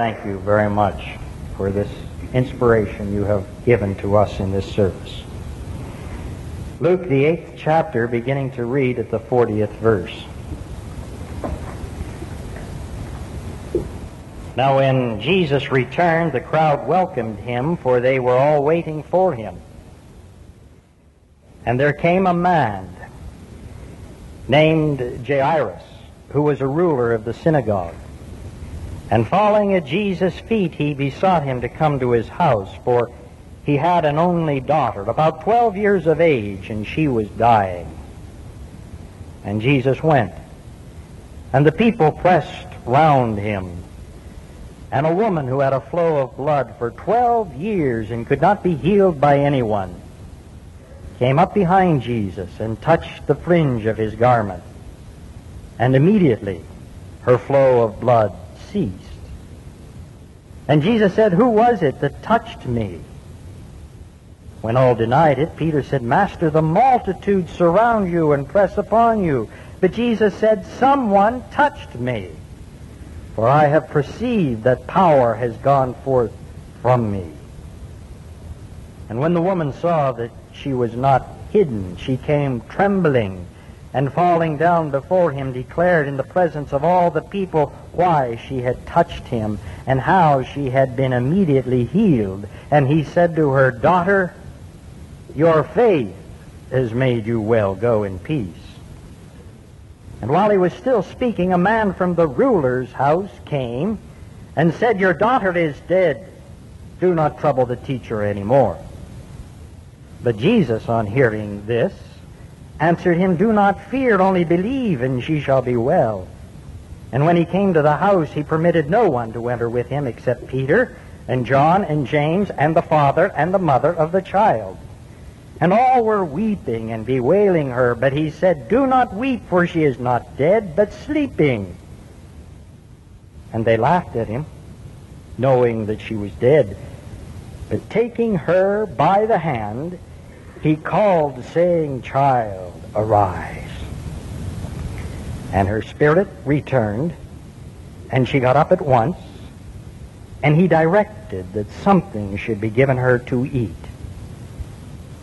thank you very much for this inspiration you have given to us in this service. Luke, the eighth chapter, beginning to read at the 40th verse. Now, when Jesus returned, the crowd welcomed him, for they were all waiting for him. And there came a man named Jairus, who was a ruler of the synagogue. And falling at Jesus' feet, he besought him to come to his house, for he had an only daughter, about 12 years of age, and she was dying. And Jesus went. And the people pressed round him. And a woman who had a flow of blood for 12 years and could not be healed by anyone came up behind Jesus and touched the fringe of his garment. And immediately her flow of blood ceased. And Jesus said, Who was it that touched me? When all denied it, Peter said, Master, the multitude surround you and press upon you. But Jesus said, Someone touched me, for I have perceived that power has gone forth from me. And when the woman saw that she was not hidden. She came trembling and falling down before him declared in the presence of all the people why she had touched him and how she had been immediately healed. And he said to her, Daughter, your faith has made you well. Go in peace. And while he was still speaking, a man from the ruler's house came and said, Your daughter is dead. Do not trouble the teacher any more. But Jesus, on hearing this, answered him, Do not fear, only believe, and she shall be well. And when he came to the house, he permitted no one to enter with him except Peter and John and James and the father and the mother of the child. And all were weeping and bewailing her, but he said, Do not weep, for she is not dead, but sleeping. And they laughed at him, knowing that she was dead. But taking her by the hand, he called, saying, Child, arise. And her spirit returned, and she got up at once, and he directed that something should be given her to eat.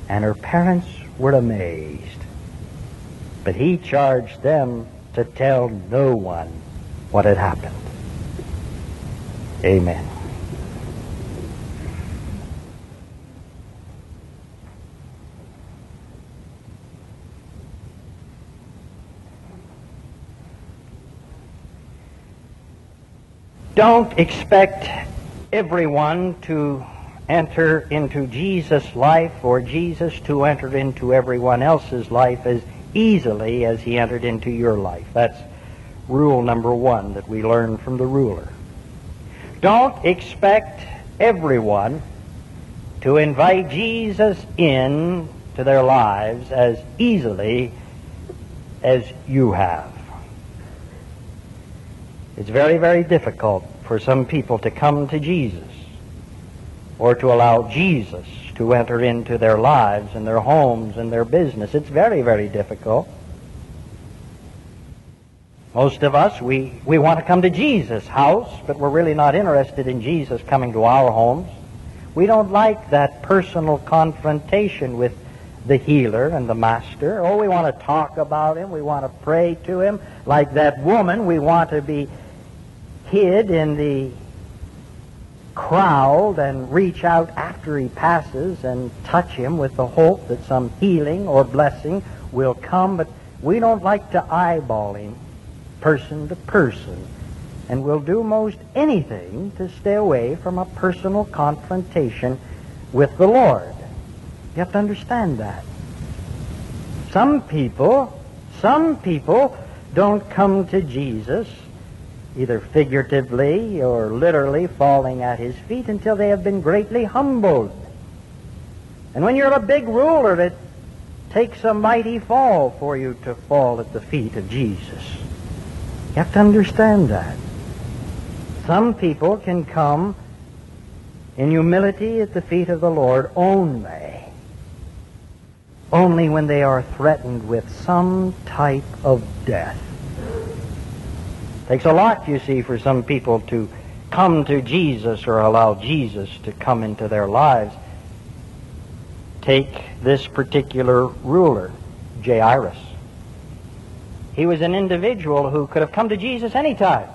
And her parents were amazed. But he charged them to tell no one what had happened. Amen. Don't expect everyone to enter into Jesus' life or Jesus to enter into everyone else's life as easily as he entered into your life. That's rule number one that we learn from the ruler. Don't expect everyone to invite Jesus in to their lives as easily as you have. It's very, very difficult for some people to come to Jesus or to allow Jesus to enter into their lives and their homes and their business. It's very, very difficult. Most of us, we, we want to come to Jesus' house, but we're really not interested in Jesus coming to our homes. We don't like that personal confrontation with the healer and the master. Oh, we want to talk about him. We want to pray to him. Like that woman, we want to be hid in the crowd and reach out after he passes and touch him with the hope that some healing or blessing will come. But we don't like to eyeball him person to person. And we'll do most anything to stay away from a personal confrontation with the Lord. You have to understand that. Some people, some people don't come to Jesus either figuratively or literally falling at his feet until they have been greatly humbled. And when you're a big ruler, it takes a mighty fall for you to fall at the feet of Jesus. You have to understand that. Some people can come in humility at the feet of the Lord only. Only when they are threatened with some type of death. Takes a lot, you see, for some people to come to Jesus or allow Jesus to come into their lives. Take this particular ruler, Jairus. He was an individual who could have come to Jesus anytime.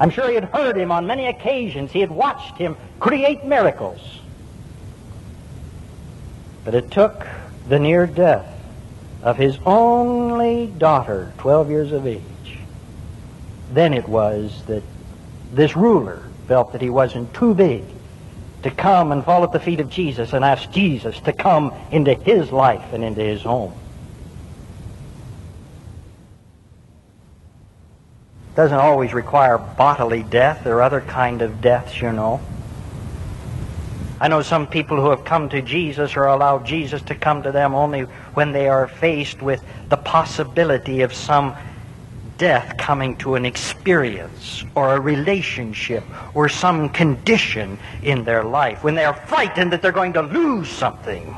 I'm sure he had heard him on many occasions. He had watched him create miracles. But it took the near death of his only daughter, 12 years of age. Then it was that this ruler felt that he wasn't too big to come and fall at the feet of Jesus and ask Jesus to come into his life and into his home. Doesn't always require bodily death. or other kind of deaths, you know. I know some people who have come to Jesus or allowed Jesus to come to them only when they are faced with the possibility of some death coming to an experience or a relationship or some condition in their life, when they are frightened that they're going to lose something.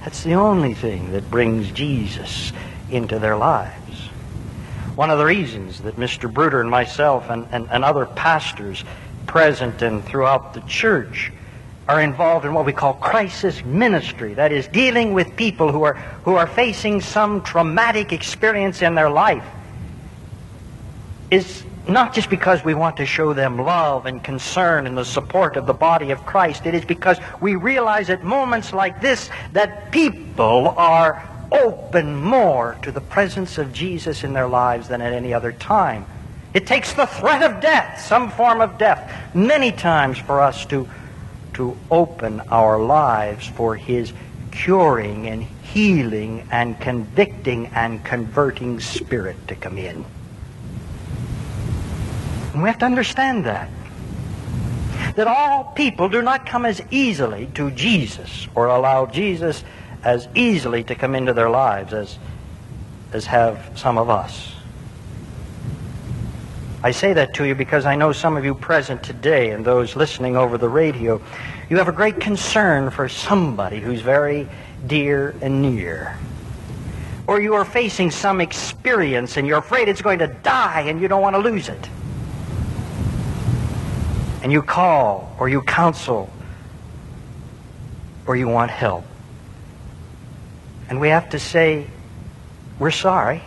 That's the only thing that brings Jesus into their lives. One of the reasons that Mr. Bruder and myself and, and, and other pastors present and throughout the church are involved in what we call crisis ministry. That is, dealing with people who are, who are facing some traumatic experience in their life is not just because we want to show them love and concern and the support of the body of Christ. It is because we realize at moments like this that people are open more to the presence of Jesus in their lives than at any other time. It takes the threat of death, some form of death, many times for us to, to open our lives for His curing and healing and convicting and converting Spirit to come in. And we have to understand that. That all people do not come as easily to Jesus or allow Jesus as easily to come into their lives as, as have some of us. I say that to you because I know some of you present today and those listening over the radio, you have a great concern for somebody who's very dear and near. Or you are facing some experience and you're afraid it's going to die and you don't want to lose it and you call or you counsel or you want help. And we have to say, we're sorry.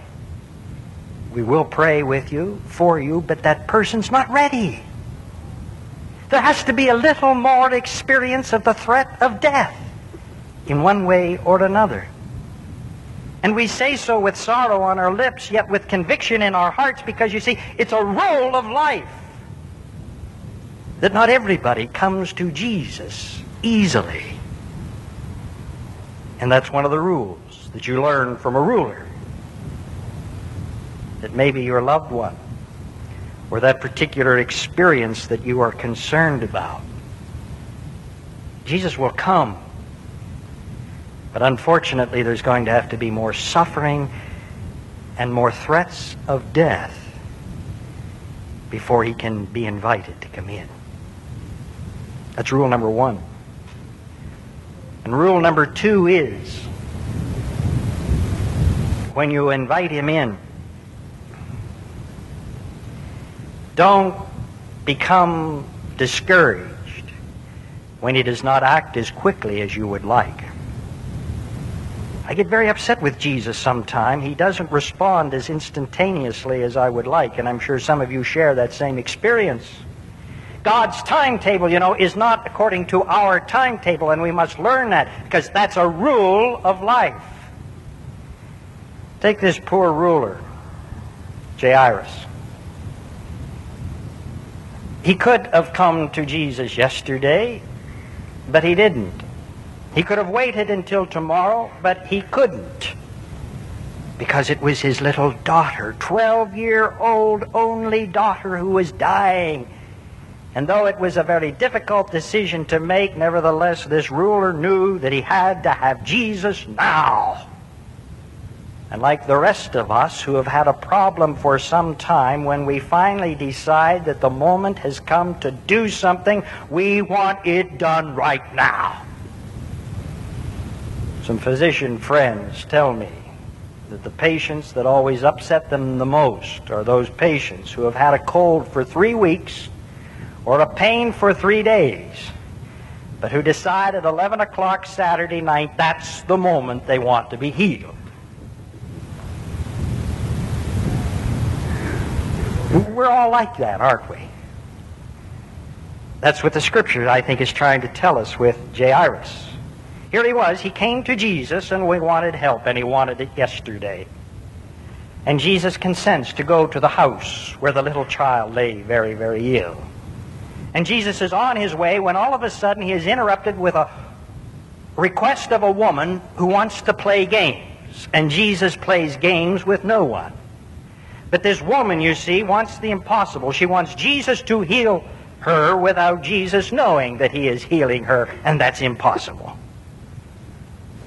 We will pray with you, for you, but that person's not ready. There has to be a little more experience of the threat of death in one way or another. And we say so with sorrow on our lips, yet with conviction in our hearts, because you see, it's a role of life that not everybody comes to Jesus easily. And that's one of the rules that you learn from a ruler. That maybe your loved one or that particular experience that you are concerned about. Jesus will come. But unfortunately, there's going to have to be more suffering and more threats of death before he can be invited to come in. That's rule number one. And rule number two is when you invite him in, don't become discouraged when he does not act as quickly as you would like. I get very upset with Jesus sometimes. He doesn't respond as instantaneously as I would like, and I'm sure some of you share that same experience. God's timetable, you know, is not according to our timetable, and we must learn that because that's a rule of life. Take this poor ruler, Jairus. He could have come to Jesus yesterday, but he didn't. He could have waited until tomorrow, but he couldn't. Because it was his little daughter, 12 year old only daughter, who was dying and though it was a very difficult decision to make, nevertheless, this ruler knew that he had to have Jesus now. And like the rest of us who have had a problem for some time, when we finally decide that the moment has come to do something, we want it done right now. Some physician friends tell me that the patients that always upset them the most are those patients who have had a cold for three weeks or a pain for three days, but who decide at 11 o'clock Saturday night that's the moment they want to be healed. We're all like that, aren't we? That's what the scripture, I think, is trying to tell us with Jairus. Here he was. He came to Jesus and we wanted help, and he wanted it yesterday. And Jesus consents to go to the house where the little child lay very, very ill. And Jesus is on his way when all of a sudden he is interrupted with a request of a woman who wants to play games. And Jesus plays games with no one. But this woman, you see, wants the impossible. She wants Jesus to heal her without Jesus knowing that he is healing her, and that's impossible.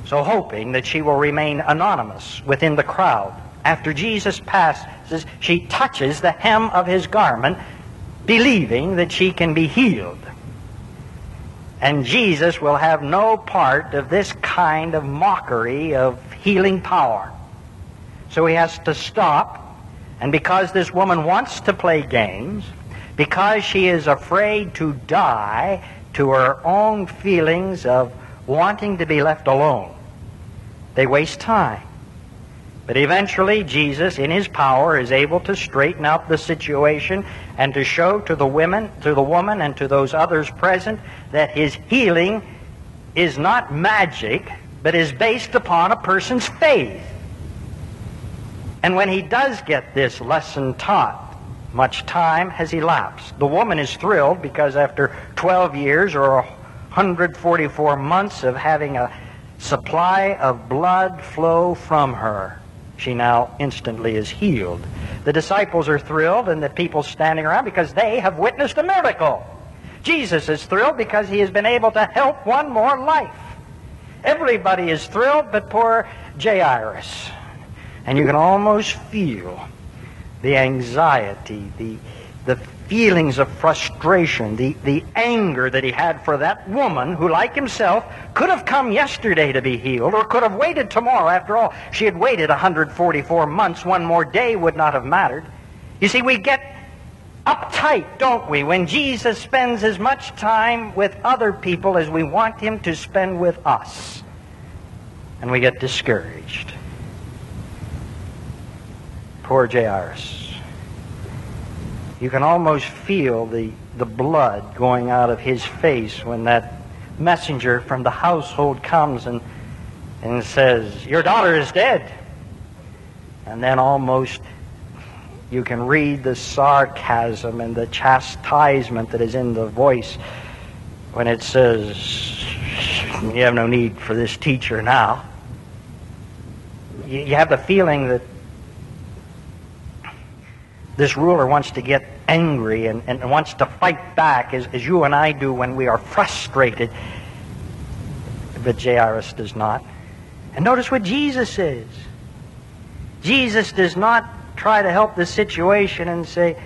So, hoping that she will remain anonymous within the crowd, after Jesus passes, she touches the hem of his garment, believing that she can be healed. And Jesus will have no part of this kind of mockery of healing power. So he has to stop, and because this woman wants to play games, because she is afraid to die to her own feelings of wanting to be left alone. They waste time. But eventually, Jesus, in his power, is able to straighten out the situation and to show to the women, to the woman, and to those others present that his healing is not magic, but is based upon a person's faith. And when he does get this lesson taught, much time has elapsed. The woman is thrilled because after 12 years or 144 months of having a supply of blood flow from her, she now instantly is healed. The disciples are thrilled and the people standing around because they have witnessed a miracle. Jesus is thrilled because he has been able to help one more life. Everybody is thrilled but poor Jairus. And you can almost feel the anxiety, the, the feelings of frustration, the, the anger that he had for that woman who, like himself, could have come yesterday to be healed or could have waited tomorrow. After all, she had waited 144 months. One more day would not have mattered. You see, we get uptight, don't we, when Jesus spends as much time with other people as we want him to spend with us. And we get discouraged. Poor Jairus. You can almost feel the, the blood going out of his face when that messenger from the household comes and, and says, Your daughter is dead. And then almost you can read the sarcasm and the chastisement that is in the voice when it says, You have no need for this teacher now. You, you have the feeling that this ruler wants to get angry and, and wants to fight back as, as you and I do when we are frustrated. But Jairus does not. And notice what Jesus says. Jesus does not try to help the situation and say,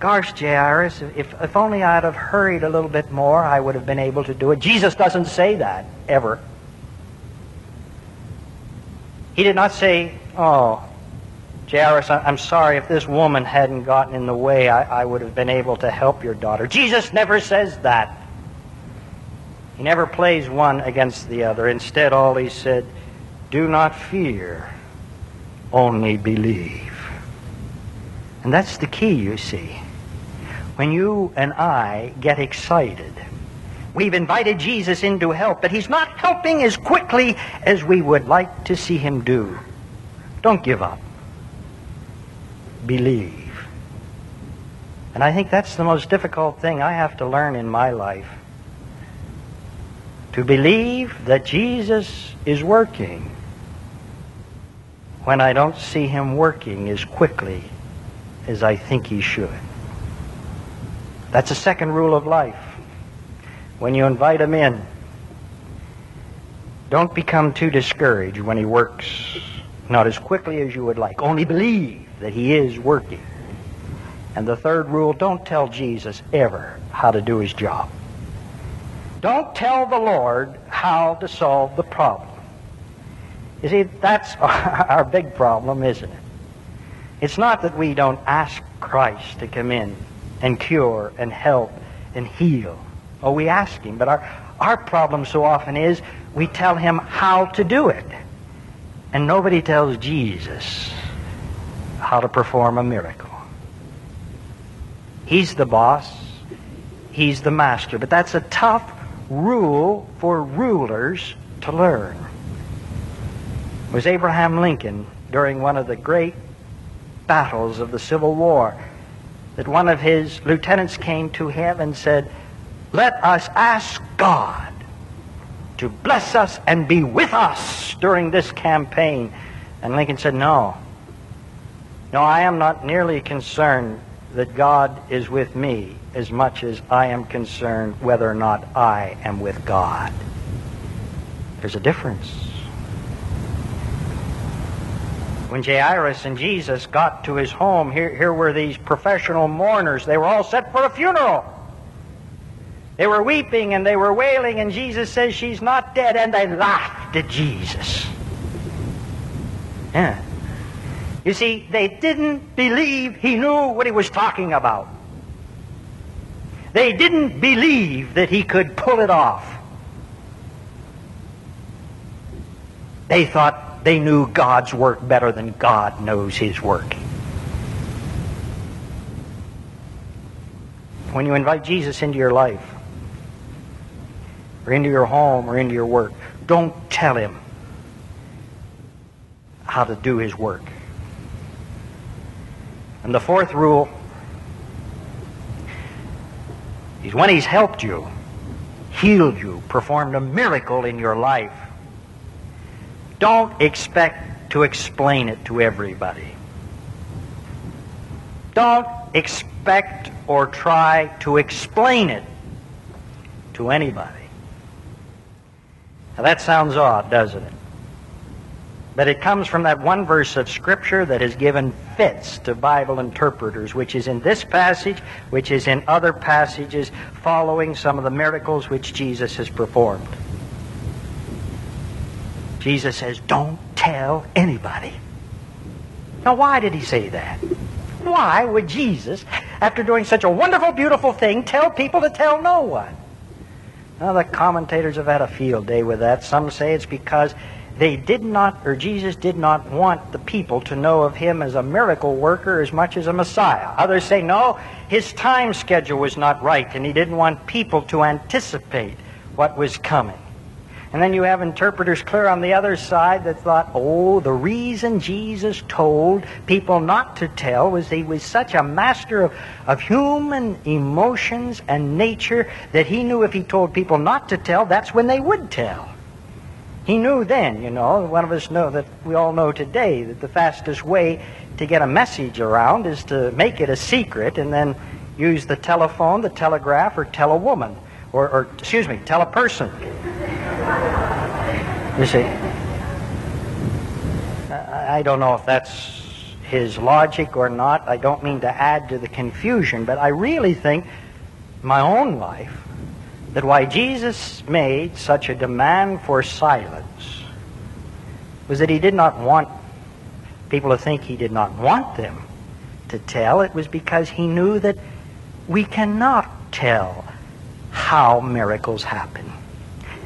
Gosh, Jairus, if, if only I'd have hurried a little bit more, I would have been able to do it. Jesus doesn't say that, ever. He did not say, Oh, Jairus, I'm sorry if this woman hadn't gotten in the way, I, I would have been able to help your daughter. Jesus never says that. He never plays one against the other. Instead, all he said, do not fear, only believe. And that's the key, you see. When you and I get excited, we've invited Jesus in to help, but he's not helping as quickly as we would like to see him do. Don't give up believe. And I think that's the most difficult thing I have to learn in my life. To believe that Jesus is working when I don't see him working as quickly as I think he should. That's a second rule of life. When you invite him in, don't become too discouraged when he works not as quickly as you would like. Only believe that He is working. And the third rule don't tell Jesus ever how to do His job. Don't tell the Lord how to solve the problem. You see, that's our big problem, isn't it? It's not that we don't ask Christ to come in and cure and help and heal. Oh, we ask him, but our, our problem so often is we tell him how to do it. And nobody tells Jesus how to perform a miracle. He's the boss. He's the master. But that's a tough rule for rulers to learn. It was Abraham Lincoln during one of the great battles of the Civil War that one of his lieutenants came to him and said, Let us ask God to bless us and be with us during this campaign. And Lincoln said, No. No, I am not nearly concerned that God is with me as much as I am concerned whether or not I am with God. There's a difference. When Jairus and Jesus got to his home, here, here were these professional mourners. They were all set for a funeral. They were weeping and they were wailing, and Jesus says, She's not dead. And they laughed at Jesus. Yeah. You see, they didn't believe he knew what he was talking about. They didn't believe that he could pull it off. They thought they knew God's work better than God knows his work. When you invite Jesus into your life, or into your home, or into your work, don't tell him how to do his work. And the fourth rule is when He's helped you, healed you, performed a miracle in your life, don't expect to explain it to everybody. Don't expect or try to explain it to anybody. Now that sounds odd, doesn't it? But it comes from that one verse of Scripture that has given fits to Bible interpreters, which is in this passage, which is in other passages following some of the miracles which Jesus has performed. Jesus says, Don't tell anybody. Now, why did he say that? Why would Jesus, after doing such a wonderful, beautiful thing, tell people to tell no one? Now, the commentators have had a field day with that. Some say it's because they did not, or Jesus did not want the people to know of him as a miracle worker as much as a Messiah. Others say, no, his time schedule was not right, and he didn't want people to anticipate what was coming. And then you have interpreters clear on the other side that thought, oh, the reason Jesus told people not to tell was he was such a master of, of human emotions and nature that he knew if he told people not to tell, that's when they would tell. He knew then, you know, one of us know that we all know today that the fastest way to get a message around is to make it a secret and then use the telephone, the telegraph, or tell a woman, or, or excuse me, tell a person. You see, I don't know if that's his logic or not. I don't mean to add to the confusion, but I really think my own life that why Jesus made such a demand for silence was that he did not want people to think he did not want them to tell. It was because he knew that we cannot tell how miracles happen.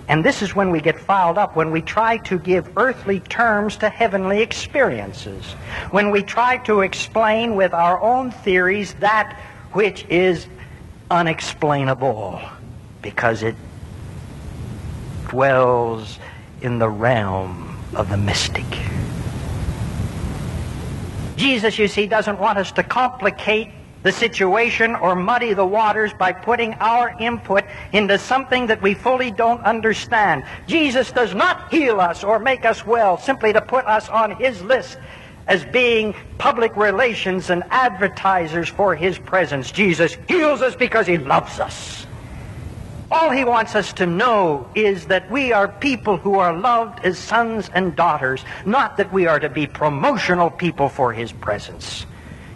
And this is when we get fouled up, when we try to give earthly terms to heavenly experiences, when we try to explain with our own theories that which is unexplainable because it dwells in the realm of the mystic. Jesus, you see, doesn't want us to complicate the situation or muddy the waters by putting our input into something that we fully don't understand. Jesus does not heal us or make us well simply to put us on his list as being public relations and advertisers for his presence. Jesus heals us because he loves us. All he wants us to know is that we are people who are loved as sons and daughters, not that we are to be promotional people for his presence.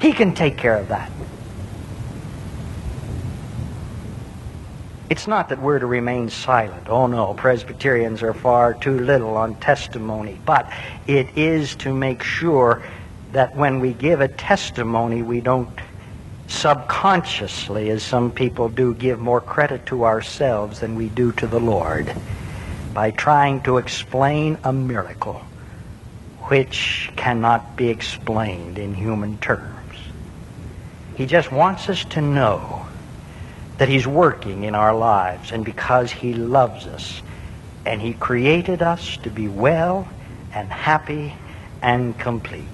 He can take care of that. It's not that we're to remain silent. Oh no, Presbyterians are far too little on testimony. But it is to make sure that when we give a testimony, we don't subconsciously, as some people do, give more credit to ourselves than we do to the Lord by trying to explain a miracle which cannot be explained in human terms. He just wants us to know that He's working in our lives, and because He loves us, and He created us to be well and happy and complete.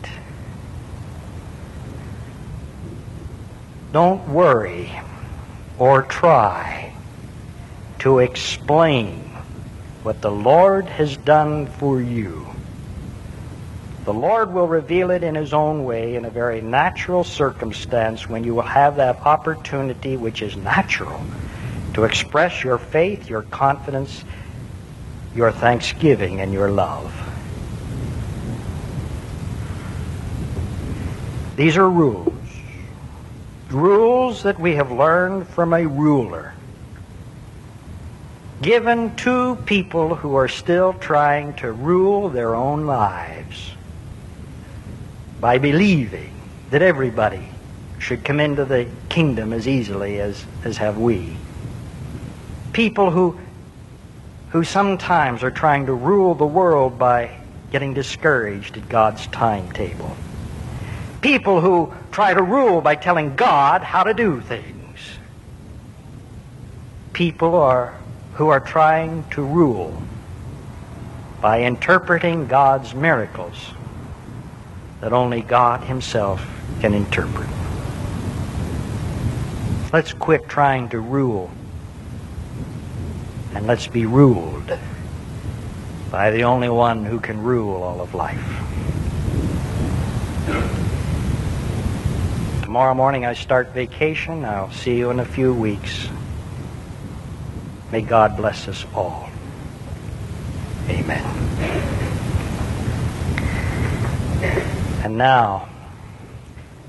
Don't worry or try to explain what the Lord has done for you. The Lord will reveal it in His own way in a very natural circumstance when you will have that opportunity, which is natural, to express your faith, your confidence, your thanksgiving, and your love. These are rules. Rules that we have learned from a ruler. Given to people who are still trying to rule their own lives by believing that everybody should come into the kingdom as easily as, as have we. People who, who sometimes are trying to rule the world by getting discouraged at God's timetable people who try to rule by telling God how to do things. People are, who are trying to rule by interpreting God's miracles that only God Himself can interpret. Let's quit trying to rule and let's be ruled by the only one who can rule all of life. Tomorrow morning I start vacation. I'll see you in a few weeks. May God bless us all. Amen. And now,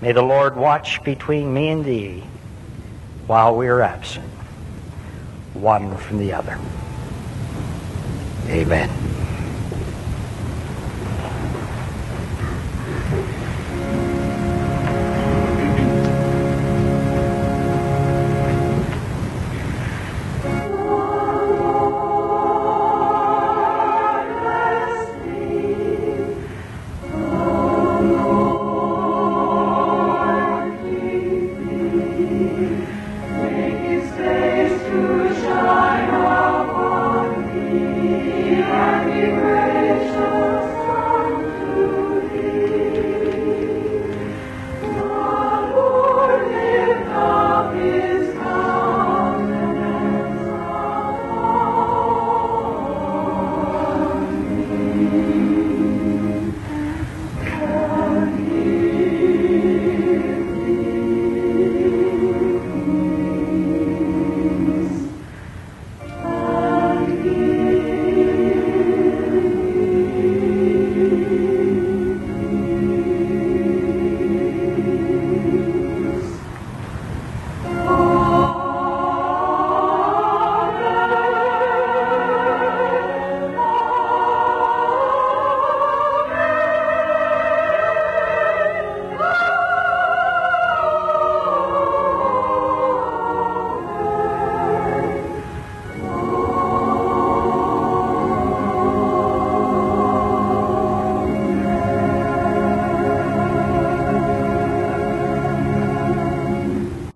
may the Lord watch between me and thee while we are absent, one from the other. Amen.